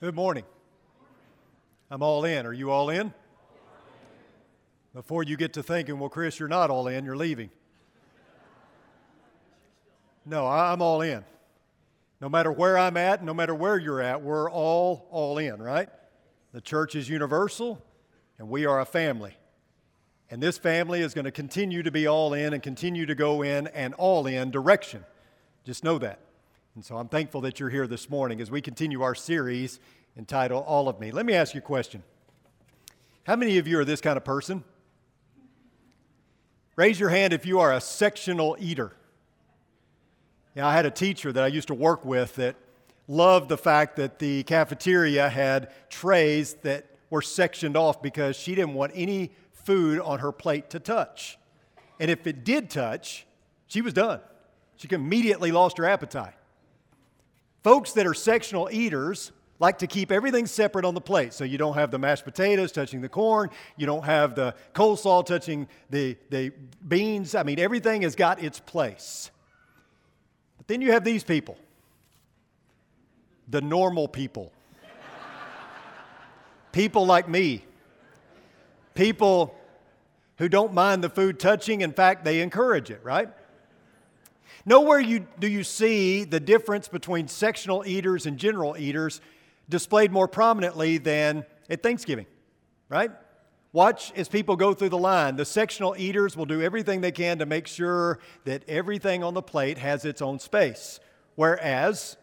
Good morning. I'm all in. Are you all in? Before you get to thinking, well, Chris, you're not all in, you're leaving. No, I'm all in. No matter where I'm at, no matter where you're at, we're all all in, right? The church is universal, and we are a family. And this family is going to continue to be all in and continue to go in and all in direction. Just know that. And so I'm thankful that you're here this morning as we continue our series entitled All of Me. Let me ask you a question. How many of you are this kind of person? Raise your hand if you are a sectional eater. Yeah, I had a teacher that I used to work with that loved the fact that the cafeteria had trays that were sectioned off because she didn't want any food on her plate to touch. And if it did touch, she was done. She immediately lost her appetite. Folks that are sectional eaters like to keep everything separate on the plate. So you don't have the mashed potatoes touching the corn, you don't have the coleslaw touching the, the beans. I mean, everything has got its place. But then you have these people the normal people. people like me. People who don't mind the food touching. In fact, they encourage it, right? Nowhere you, do you see the difference between sectional eaters and general eaters displayed more prominently than at Thanksgiving, right? Watch as people go through the line. The sectional eaters will do everything they can to make sure that everything on the plate has its own space, whereas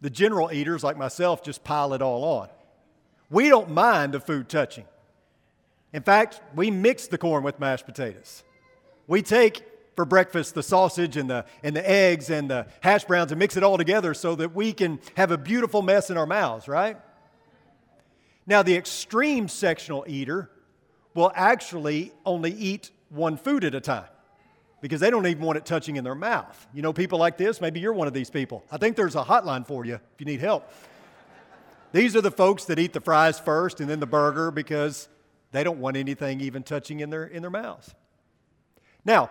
the general eaters, like myself, just pile it all on. We don't mind the food touching. In fact, we mix the corn with mashed potatoes. We take for breakfast the sausage and the, and the eggs and the hash browns and mix it all together so that we can have a beautiful mess in our mouths, right? Now, the extreme sectional eater will actually only eat one food at a time because they don't even want it touching in their mouth. You know, people like this, maybe you're one of these people. I think there's a hotline for you if you need help. These are the folks that eat the fries first and then the burger because they don't want anything even touching in their, in their mouths. Now,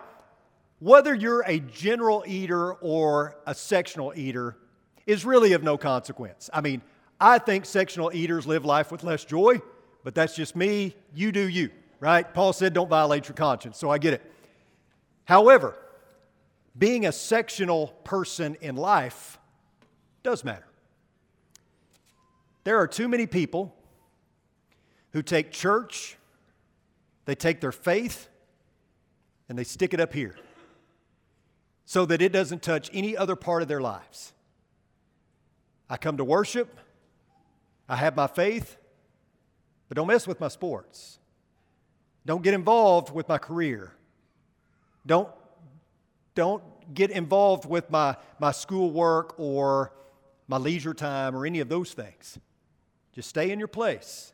whether you're a general eater or a sectional eater is really of no consequence. I mean, I think sectional eaters live life with less joy, but that's just me. You do you, right? Paul said, don't violate your conscience, so I get it. However, being a sectional person in life does matter. There are too many people who take church, they take their faith, and they stick it up here so that it doesn't touch any other part of their lives. I come to worship, I have my faith, but don't mess with my sports. Don't get involved with my career. Don't, don't get involved with my, my schoolwork or my leisure time or any of those things. Just stay in your place.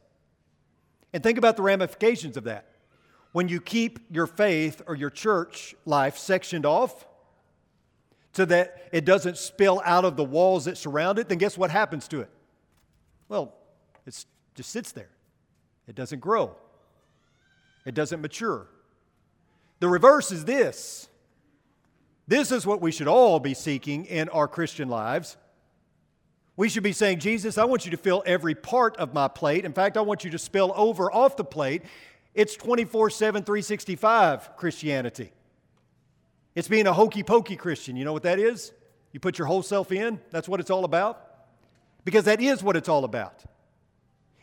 And think about the ramifications of that. When you keep your faith or your church life sectioned off, so that it doesn't spill out of the walls that surround it, then guess what happens to it? Well, it just sits there. It doesn't grow, it doesn't mature. The reverse is this this is what we should all be seeking in our Christian lives. We should be saying, Jesus, I want you to fill every part of my plate. In fact, I want you to spill over off the plate. It's 24 7, 365 Christianity. It's being a hokey pokey Christian. You know what that is? You put your whole self in. That's what it's all about. Because that is what it's all about.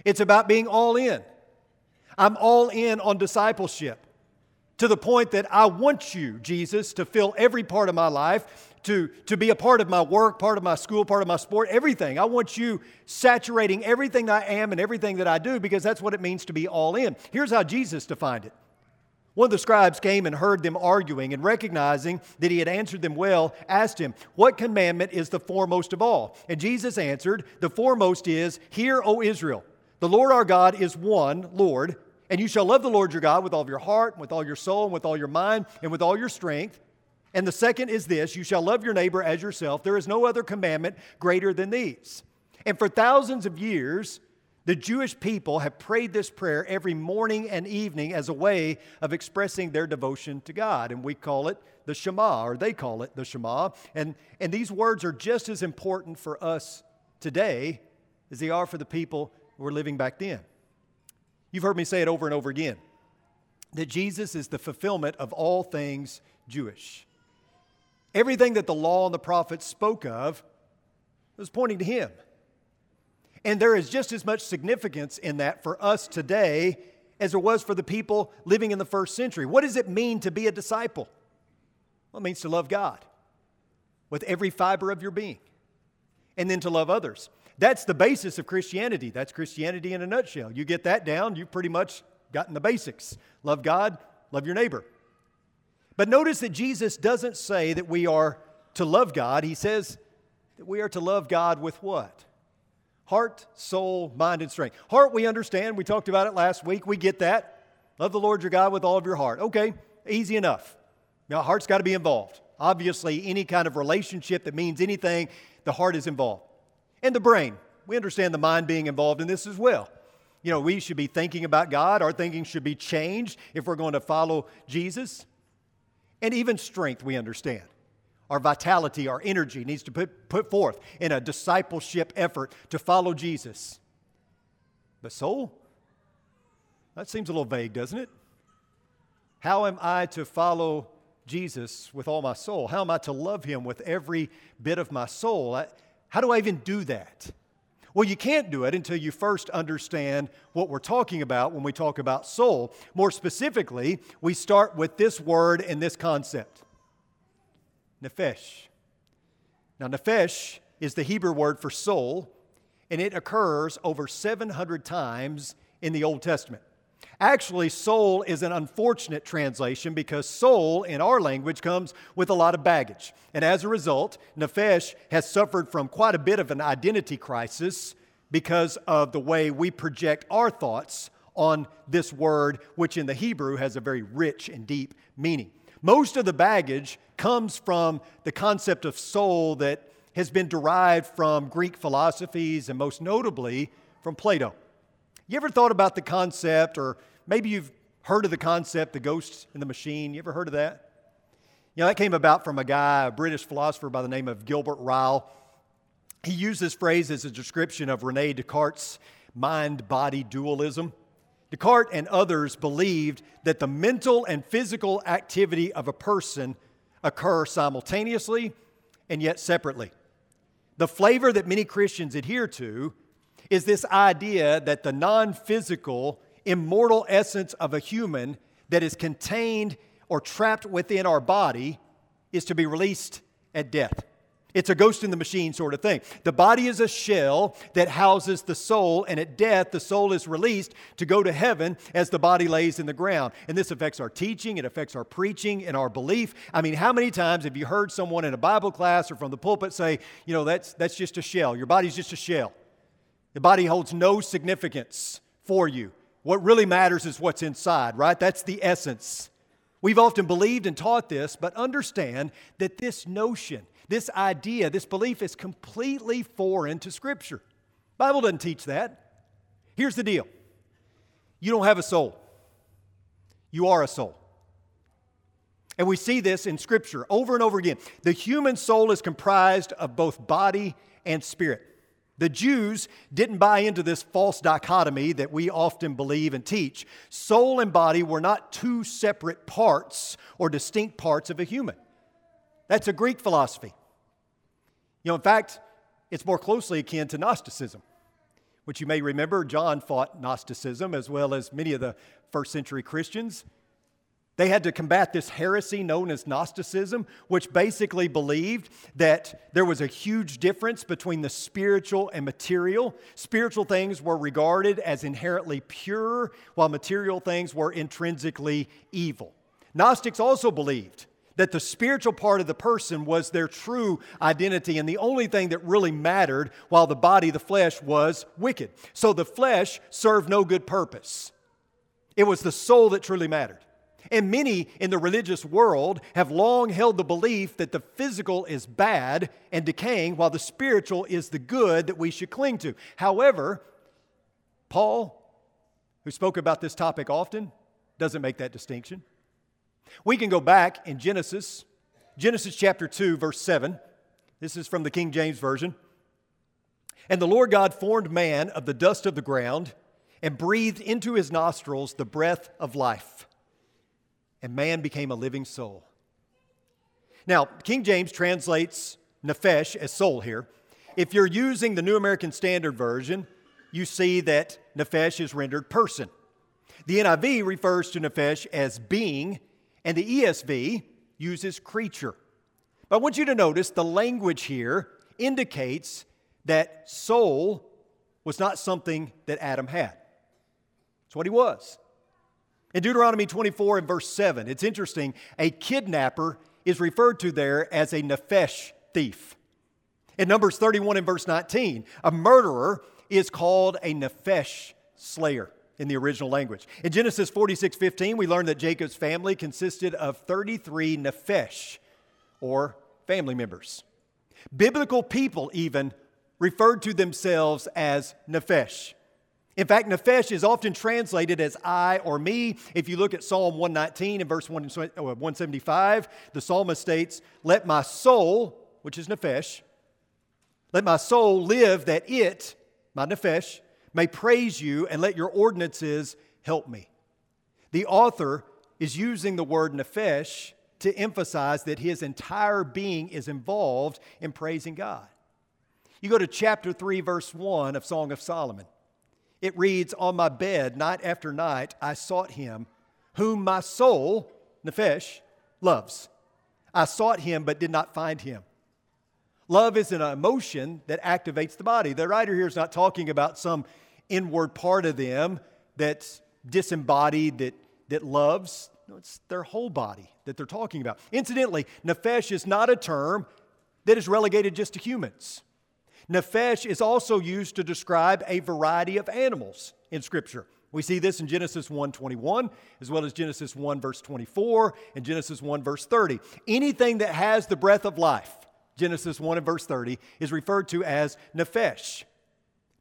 It's about being all in. I'm all in on discipleship to the point that I want you, Jesus, to fill every part of my life, to, to be a part of my work, part of my school, part of my sport, everything. I want you saturating everything I am and everything that I do because that's what it means to be all in. Here's how Jesus defined it one of the scribes came and heard them arguing, and recognizing that he had answered them well, asked him, What commandment is the foremost of all? And Jesus answered, The foremost is, Hear, O Israel, the Lord our God is one Lord, and you shall love the Lord your God with all your heart, and with all your soul, and with all your mind, and with all your strength. And the second is this you shall love your neighbor as yourself. There is no other commandment greater than these. And for thousands of years, the Jewish people have prayed this prayer every morning and evening as a way of expressing their devotion to God. And we call it the Shema, or they call it the Shema. And, and these words are just as important for us today as they are for the people who were living back then. You've heard me say it over and over again that Jesus is the fulfillment of all things Jewish. Everything that the law and the prophets spoke of was pointing to him. And there is just as much significance in that for us today as there was for the people living in the first century. What does it mean to be a disciple? Well, it means to love God with every fiber of your being and then to love others. That's the basis of Christianity. That's Christianity in a nutshell. You get that down, you've pretty much gotten the basics. Love God, love your neighbor. But notice that Jesus doesn't say that we are to love God. He says that we are to love God with what? Heart, soul, mind, and strength. Heart, we understand. We talked about it last week. We get that. Love the Lord your God with all of your heart. Okay, easy enough. Now, heart's got to be involved. Obviously, any kind of relationship that means anything, the heart is involved. And the brain. We understand the mind being involved in this as well. You know, we should be thinking about God. Our thinking should be changed if we're going to follow Jesus and even strength, we understand. Our vitality, our energy needs to put, put forth in a discipleship effort to follow Jesus. But soul? That seems a little vague, doesn't it? How am I to follow Jesus with all my soul? How am I to love him with every bit of my soul? How do I even do that? Well, you can't do it until you first understand what we're talking about when we talk about soul. More specifically, we start with this word and this concept nephesh. Now, nephesh is the Hebrew word for soul, and it occurs over 700 times in the Old Testament. Actually, soul is an unfortunate translation because soul in our language comes with a lot of baggage. And as a result, Nephesh has suffered from quite a bit of an identity crisis because of the way we project our thoughts on this word, which in the Hebrew has a very rich and deep meaning. Most of the baggage comes from the concept of soul that has been derived from Greek philosophies and most notably from Plato. You ever thought about the concept or Maybe you've heard of the concept, the ghost in the machine. You ever heard of that? You know, that came about from a guy, a British philosopher by the name of Gilbert Ryle. He used this phrase as a description of Rene Descartes' mind body dualism. Descartes and others believed that the mental and physical activity of a person occur simultaneously and yet separately. The flavor that many Christians adhere to is this idea that the non physical immortal essence of a human that is contained or trapped within our body is to be released at death. It's a ghost in the machine sort of thing. The body is a shell that houses the soul, and at death, the soul is released to go to heaven as the body lays in the ground. And this affects our teaching, it affects our preaching and our belief. I mean, how many times have you heard someone in a Bible class or from the pulpit say, you know, that's, that's just a shell? Your body's just a shell. The body holds no significance for you. What really matters is what's inside, right? That's the essence. We've often believed and taught this, but understand that this notion, this idea, this belief is completely foreign to Scripture. Bible doesn't teach that. Here's the deal. You don't have a soul. You are a soul. And we see this in Scripture over and over again. The human soul is comprised of both body and spirit. The Jews didn't buy into this false dichotomy that we often believe and teach. Soul and body were not two separate parts or distinct parts of a human. That's a Greek philosophy. You know, in fact, it's more closely akin to Gnosticism, which you may remember John fought Gnosticism as well as many of the first century Christians. They had to combat this heresy known as Gnosticism, which basically believed that there was a huge difference between the spiritual and material. Spiritual things were regarded as inherently pure, while material things were intrinsically evil. Gnostics also believed that the spiritual part of the person was their true identity and the only thing that really mattered, while the body, the flesh, was wicked. So the flesh served no good purpose. It was the soul that truly mattered. And many in the religious world have long held the belief that the physical is bad and decaying, while the spiritual is the good that we should cling to. However, Paul, who spoke about this topic often, doesn't make that distinction. We can go back in Genesis, Genesis chapter 2, verse 7. This is from the King James Version. And the Lord God formed man of the dust of the ground and breathed into his nostrils the breath of life. And man became a living soul. Now, King James translates nephesh as soul here. If you're using the New American Standard Version, you see that nephesh is rendered person. The NIV refers to nephesh as being, and the ESV uses creature. But I want you to notice the language here indicates that soul was not something that Adam had. It's what he was. In Deuteronomy 24 and verse 7, it's interesting, a kidnapper is referred to there as a nephesh thief. In Numbers 31 and verse 19, a murderer is called a nephesh slayer in the original language. In Genesis 46 15, we learn that Jacob's family consisted of 33 nephesh, or family members. Biblical people even referred to themselves as nephesh. In fact, nephesh is often translated as I or me. If you look at Psalm 119 and verse 175, uh, the psalmist states, Let my soul, which is nephesh, let my soul live that it, my nephesh, may praise you and let your ordinances help me. The author is using the word nephesh to emphasize that his entire being is involved in praising God. You go to chapter 3, verse 1 of Song of Solomon. It reads, On my bed, night after night, I sought him, whom my soul, Nephesh, loves. I sought him, but did not find him. Love is an emotion that activates the body. The writer here is not talking about some inward part of them that's disembodied, that, that loves. No, it's their whole body that they're talking about. Incidentally, nephesh is not a term that is relegated just to humans. Nephesh is also used to describe a variety of animals in Scripture. We see this in Genesis 1:21 as well as Genesis 1 verse 24 and Genesis 1 verse 30. Anything that has the breath of life, Genesis 1 and verse 30, is referred to as nephesh.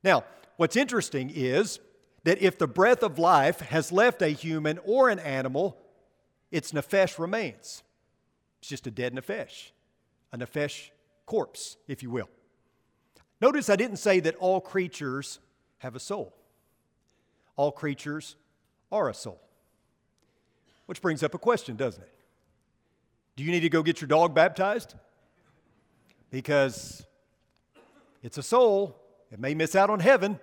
Now, what's interesting is that if the breath of life has left a human or an animal, its nephesh remains. It's just a dead nephesh, a nephesh corpse, if you will. Notice I didn't say that all creatures have a soul. All creatures are a soul. Which brings up a question, doesn't it? Do you need to go get your dog baptized? Because it's a soul, it may miss out on heaven.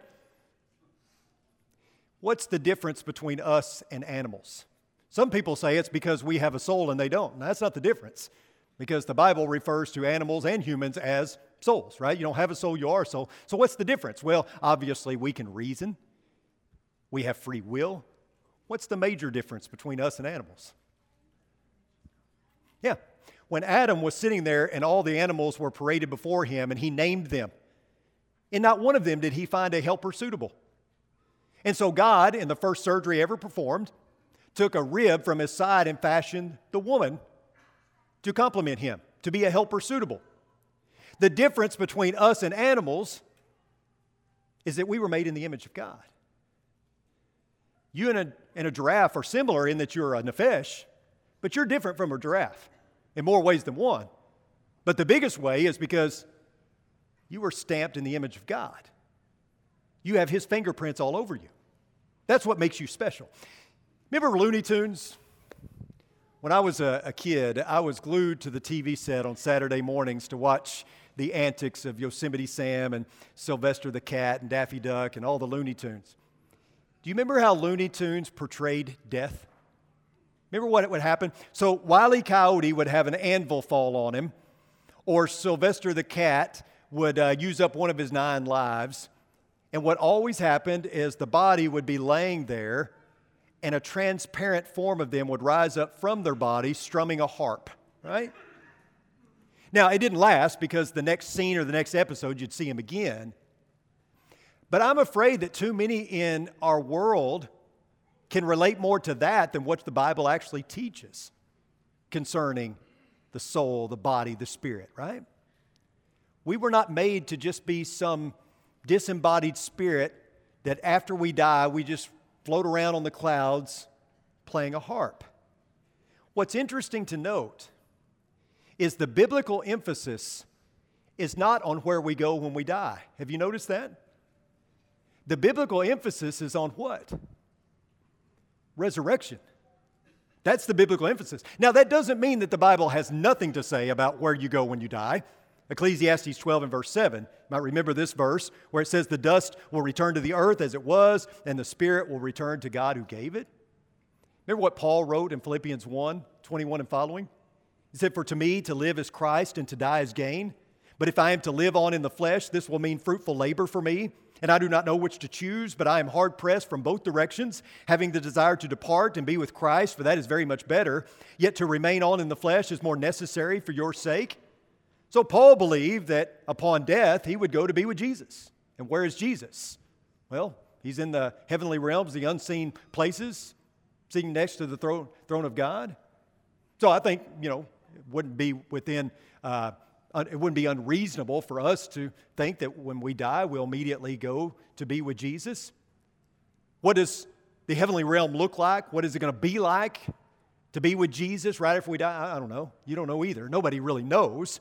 What's the difference between us and animals? Some people say it's because we have a soul and they don't. And that's not the difference because the Bible refers to animals and humans as souls, right? You don't have a soul, you are a soul. So what's the difference? Well, obviously, we can reason, we have free will. What's the major difference between us and animals? Yeah, when Adam was sitting there and all the animals were paraded before him and he named them, in not one of them did he find a helper suitable. And so God, in the first surgery ever performed, took a rib from his side and fashioned the woman to complement him, to be a helper suitable. The difference between us and animals is that we were made in the image of God. You and a, and a giraffe are similar in that you're a nephesh, but you're different from a giraffe in more ways than one. But the biggest way is because you were stamped in the image of God. You have his fingerprints all over you. That's what makes you special. Remember Looney Tunes? When I was a, a, kid, I was glued to the TV set on Saturday mornings to watch the antics of Yosemite Sam and Sylvester the Cat and Daffy Duck and all the Looney Tunes. Do you remember how Looney Tunes portrayed death? Remember what it would happen? So Wiley Coyote would have an anvil fall on him, or Sylvester the Cat would uh, use up one of his nine lives. And what always happened is the body would be laying there and a transparent form of them would rise up from their body strumming a harp, right? Now, it didn't last because the next scene or the next episode you'd see him again. But I'm afraid that too many in our world can relate more to that than what the Bible actually teaches concerning the soul, the body, the spirit, right? We were not made to just be some disembodied spirit that after we die, we just float around on the clouds playing a harp. What's interesting to note is the biblical emphasis is not on where we go when we die. Have you noticed that? The biblical emphasis is on what? Resurrection. That's the biblical emphasis. Now, that doesn't mean that the Bible has nothing to say about where you go when you die. Ecclesiastes 12 and verse 7. You might remember this verse where it says, The dust will return to the earth as it was, and the spirit will return to God who gave it. Remember what Paul wrote in Philippians 1 21 and following? He said, For to me to live is Christ and to die is gain. But if I am to live on in the flesh, this will mean fruitful labor for me. And I do not know which to choose, but I am hard pressed from both directions, having the desire to depart and be with Christ, for that is very much better. Yet to remain on in the flesh is more necessary for your sake. So Paul believed that upon death, he would go to be with Jesus. And where is Jesus? Well, he's in the heavenly realms, the unseen places, sitting next to the throne, throne of God. So I think, you know, it wouldn't be within. Uh, it wouldn't be unreasonable for us to think that when we die, we'll immediately go to be with Jesus. What does the heavenly realm look like? What is it going to be like to be with Jesus right after we die? I don't know. You don't know either. Nobody really knows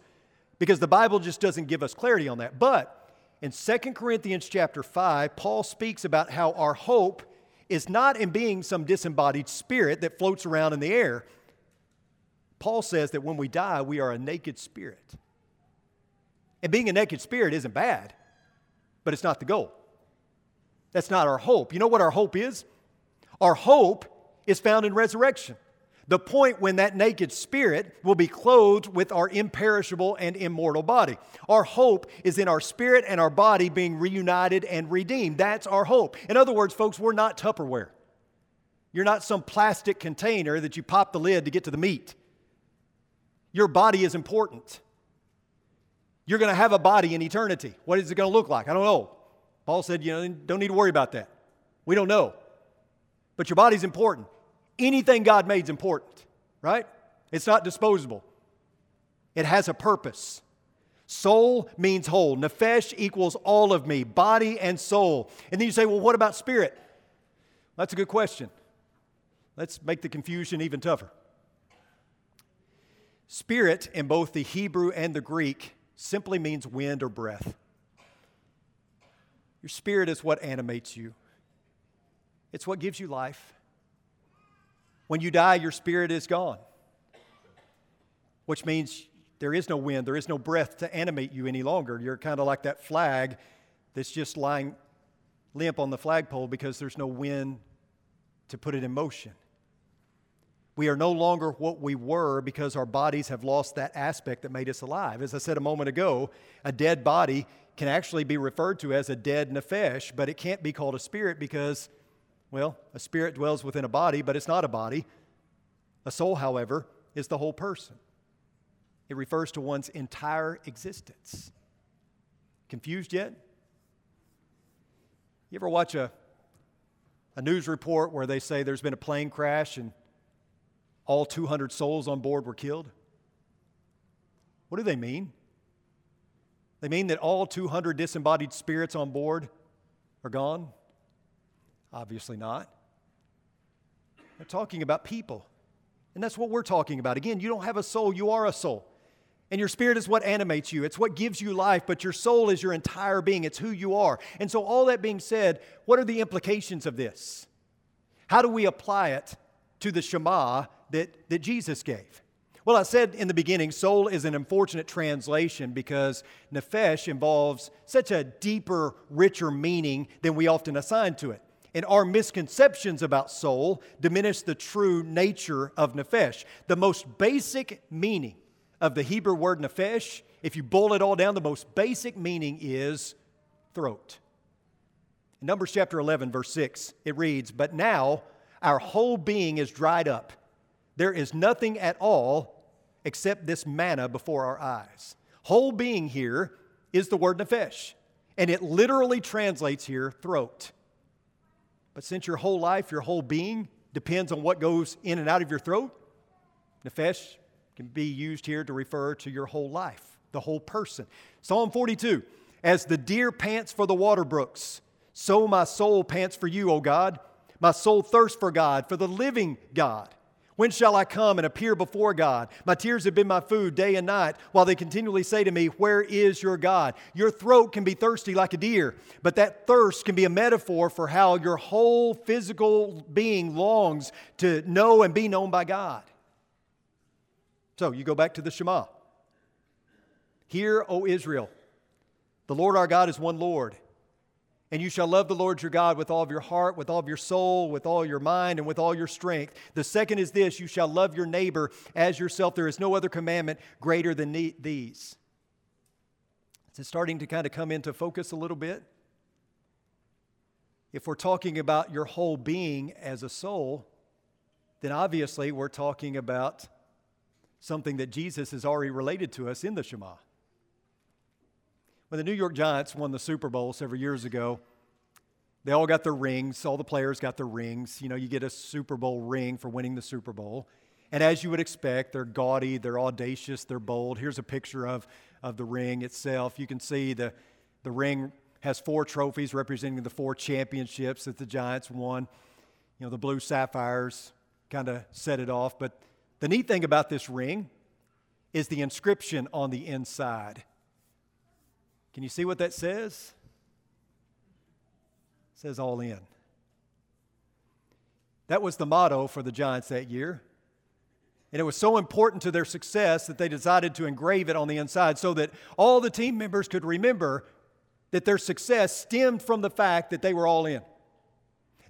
because the Bible just doesn't give us clarity on that. But in 2 Corinthians chapter 5, Paul speaks about how our hope is not in being some disembodied spirit that floats around in the air. Paul says that when we die, we are a naked spirit. And being a naked spirit isn't bad, but it's not the goal. That's not our hope. You know what our hope is? Our hope is found in resurrection. The point when that naked spirit will be clothed with our imperishable and immortal body. Our hope is in our spirit and our body being reunited and redeemed. That's our hope. In other words, folks, we're not Tupperware. You're not some plastic container that you pop the lid to get to the meat. Your body is important. You're going to have a body in eternity. What is it going to look like? I don't know. Paul said, you know, don't need to worry about that. We don't know. But your body's important. Anything God made is important, right? It's not disposable. It has a purpose. Soul means whole. Nefesh equals all of me, body and soul. And then you say, well, what about spirit? That's a good question. Let's make the confusion even tougher. Spirit, in both the Hebrew and the Greek, simply means wind or breath. Your spirit is what animates you, it's what gives you life. When you die, your spirit is gone, which means there is no wind, there is no breath to animate you any longer. You're kind of like that flag that's just lying limp on the flagpole because there's no wind to put it in motion. We are no longer what we were because our bodies have lost that aspect that made us alive. As I said a moment ago, a dead body can actually be referred to as a dead nefesh, but it can't be called a spirit because, well, a spirit dwells within a body, but it's not a body. A soul, however, is the whole person. It refers to one's entire existence. Confused yet? You ever watch a, a news report where they say there's been a plane crash and all 200 souls on board were killed? What do they mean? They mean that all 200 disembodied spirits on board are gone? Obviously not. They're talking about people. And that's what we're talking about. Again, you don't have a soul, you are a soul. And your spirit is what animates you, it's what gives you life, but your soul is your entire being, it's who you are. And so, all that being said, what are the implications of this? How do we apply it to the Shema that, that Jesus gave? Well, I said in the beginning, soul is an unfortunate translation because nephesh involves such a deeper, richer meaning than we often assign to it. And our misconceptions about soul diminish the true nature of nephesh. The most basic meaning of the Hebrew word nephesh, if you boil it all down, the most basic meaning is throat. In Numbers chapter 11, verse 6, it reads, But now our whole being is dried up there is nothing at all except this manna before our eyes. Whole being here is the word nephesh, and it literally translates here throat. But since your whole life, your whole being depends on what goes in and out of your throat, nephesh can be used here to refer to your whole life, the whole person. Psalm 42 As the deer pants for the water brooks, so my soul pants for you, O God. My soul thirsts for God, for the living God. When shall I come and appear before God? My tears have been my food day and night, while they continually say to me, Where is your God? Your throat can be thirsty like a deer, but that thirst can be a metaphor for how your whole physical being longs to know and be known by God. So you go back to the Shema. Hear, O Israel, the Lord our God is one Lord. And you shall love the Lord your God with all of your heart, with all of your soul, with all your mind, and with all your strength. The second is this you shall love your neighbor as yourself. There is no other commandment greater than these. It's starting to kind of come into focus a little bit. If we're talking about your whole being as a soul, then obviously we're talking about something that Jesus has already related to us in the Shema. When the New York Giants won the Super Bowl several years ago, they all got their rings. All the players got their rings. You know, you get a Super Bowl ring for winning the Super Bowl. And as you would expect, they're gaudy, they're audacious, they're bold. Here's a picture of, of the ring itself. You can see the, the ring has four trophies representing the four championships that the Giants won. You know, the blue sapphires kind of set it off. But the neat thing about this ring is the inscription on the inside. Can you see what that says? It says all in. That was the motto for the Giants that year. And it was so important to their success that they decided to engrave it on the inside so that all the team members could remember that their success stemmed from the fact that they were all in.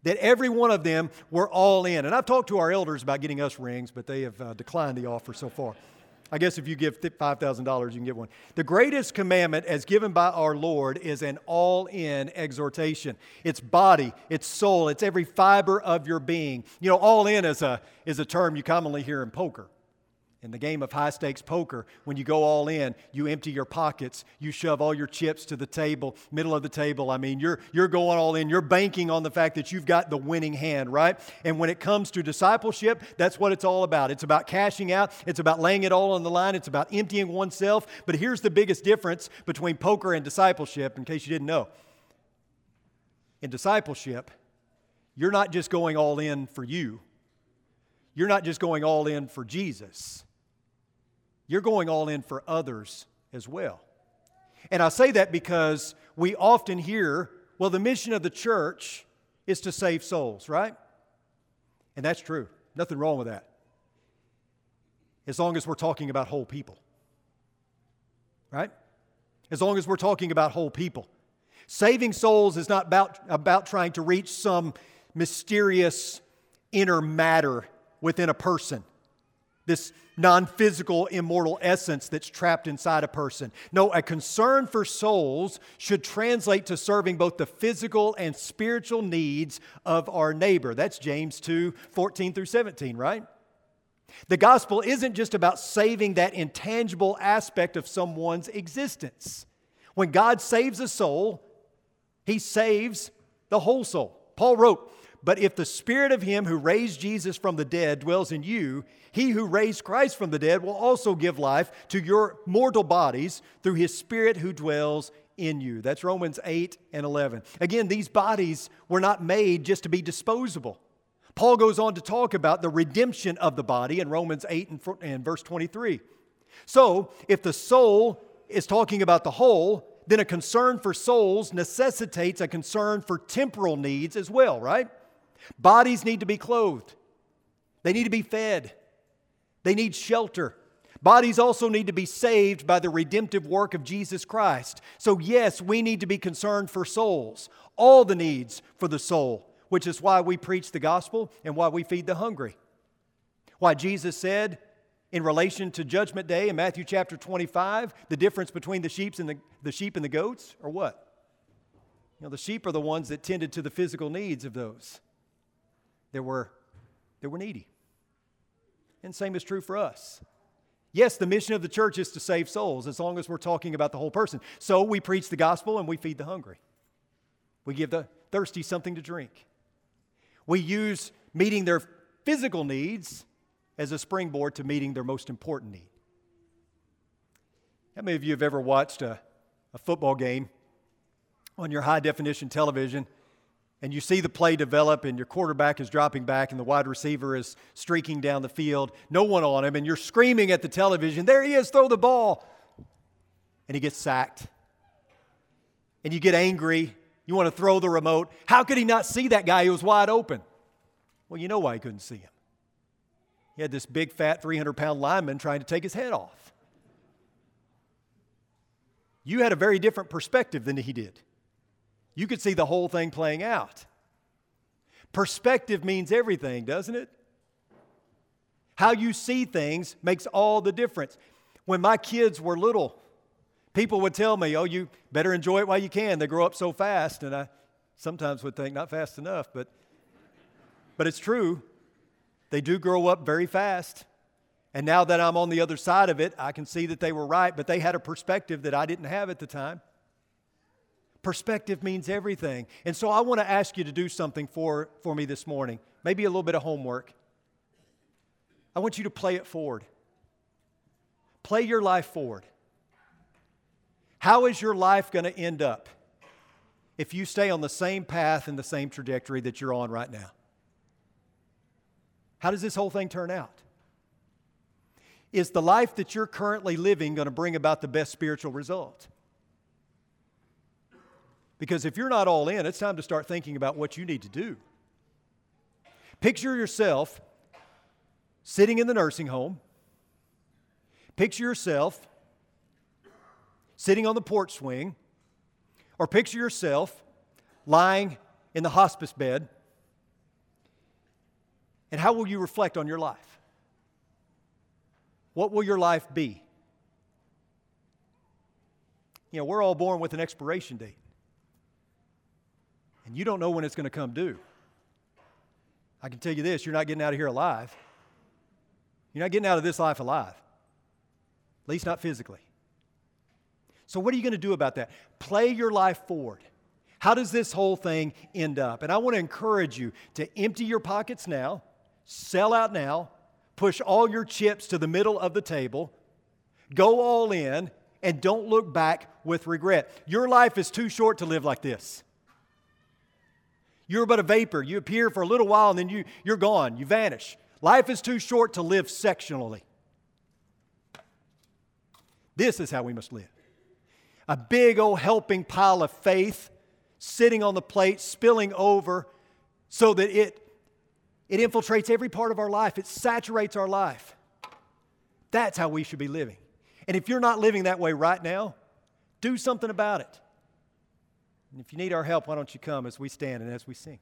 That every one of them were all in. And I've talked to our elders about getting us rings, but they have uh, declined the offer so far. I guess if you give $5,000, you can get one. The greatest commandment, as given by our Lord, is an all in exhortation. It's body, it's soul, it's every fiber of your being. You know, all in is a, is a term you commonly hear in poker. In the game of high stakes poker, when you go all in, you empty your pockets, you shove all your chips to the table, middle of the table. I mean, you're, you're going all in. You're banking on the fact that you've got the winning hand, right? And when it comes to discipleship, that's what it's all about. It's about cashing out, it's about laying it all on the line, it's about emptying oneself. But here's the biggest difference between poker and discipleship, in case you didn't know. In discipleship, you're not just going all in for you, you're not just going all in for Jesus you're going all in for others as well. And I say that because we often hear, well, the mission of the church is to save souls, right? And that's true. Nothing wrong with that. As long as we're talking about whole people, right? As long as we're talking about whole people. Saving souls is not about, about trying to reach some mysterious inner matter within a person this non physical, immortal essence that's trapped inside a person. No, a concern for souls should translate to serving both the physical and spiritual needs of our neighbor. That's James 2 14 through 17, right? The gospel isn't just about saving that intangible aspect of someone's existence. When God saves a soul, he saves the whole soul. Paul wrote, but if the spirit of him who raised Jesus from the dead dwells in you, he who raised Christ from the dead will also give life to your mortal bodies through his spirit who dwells in you. That's Romans 8 and 11. Again, these bodies were not made just to be disposable. Paul goes on to talk about the redemption of the body in Romans 8 and, and verse 23. So, if the soul is talking about the whole, then a concern for souls necessitates a concern for temporal needs as well, right? Bodies need to be clothed, they need to be fed, they need shelter. Bodies also need to be saved by the redemptive work of Jesus Christ. So, yes, we need to be concerned for souls, all the needs for the soul, which is why we preach the gospel and why we feed the hungry. Why Jesus said, in relation to Judgment Day in Matthew chapter 25, the difference between the sheep and the, the sheep and the goats, or what? You know, the sheep are the ones that tended to the physical needs of those that were, that were needy. And same is true for us. Yes, the mission of the church is to save souls as long as we're talking about the whole person. So we preach the gospel and we feed the hungry. We give the thirsty something to drink. We use meeting their physical needs as a springboard to meeting their most important need. How many of you have ever watched a, a football game on your high definition television and you see the play develop, and your quarterback is dropping back, and the wide receiver is streaking down the field, no one on him, and you're screaming at the television, There he is, throw the ball. And he gets sacked. And you get angry. You want to throw the remote. How could he not see that guy who was wide open? Well, you know why he couldn't see him. He had this big, fat, 300 pound lineman trying to take his head off. You had a very different perspective than he did. You could see the whole thing playing out. Perspective means everything, doesn't it? How you see things makes all the difference. When my kids were little, people would tell me, Oh, you better enjoy it while you can. They grow up so fast. And I sometimes would think, Not fast enough, but, but it's true. They do grow up very fast. And now that I'm on the other side of it, I can see that they were right, but they had a perspective that I didn't have at the time. Perspective means everything. And so I want to ask you to do something for, for me this morning, maybe a little bit of homework. I want you to play it forward. Play your life forward. How is your life going to end up if you stay on the same path and the same trajectory that you're on right now? How does this whole thing turn out? Is the life that you're currently living going to bring about the best spiritual result? Because if you're not all in, it's time to start thinking about what you need to do. Picture yourself sitting in the nursing home. Picture yourself sitting on the porch swing. Or picture yourself lying in the hospice bed. And how will you reflect on your life? What will your life be? You know, we're all born with an expiration date and you don't know when it's going to come due. I can tell you this you're not getting out of here alive. You're not getting out of this life alive, at least not physically. So, what are you going to do about that? Play your life forward. How does this whole thing end up? And I want to encourage you to empty your pockets now, sell out now, push all your chips to the middle of the table, go all in, and don't look back with regret. Your life is too short to live like this. You're but a vapor. You appear for a little while and then you, you're gone. You vanish. Life is too short to live sectionally. This is how we must live a big old helping pile of faith sitting on the plate, spilling over so that it, it infiltrates every part of our life, it saturates our life. That's how we should be living. And if you're not living that way right now, do something about it. And if you need our help, why don't you come as we stand and as we sing?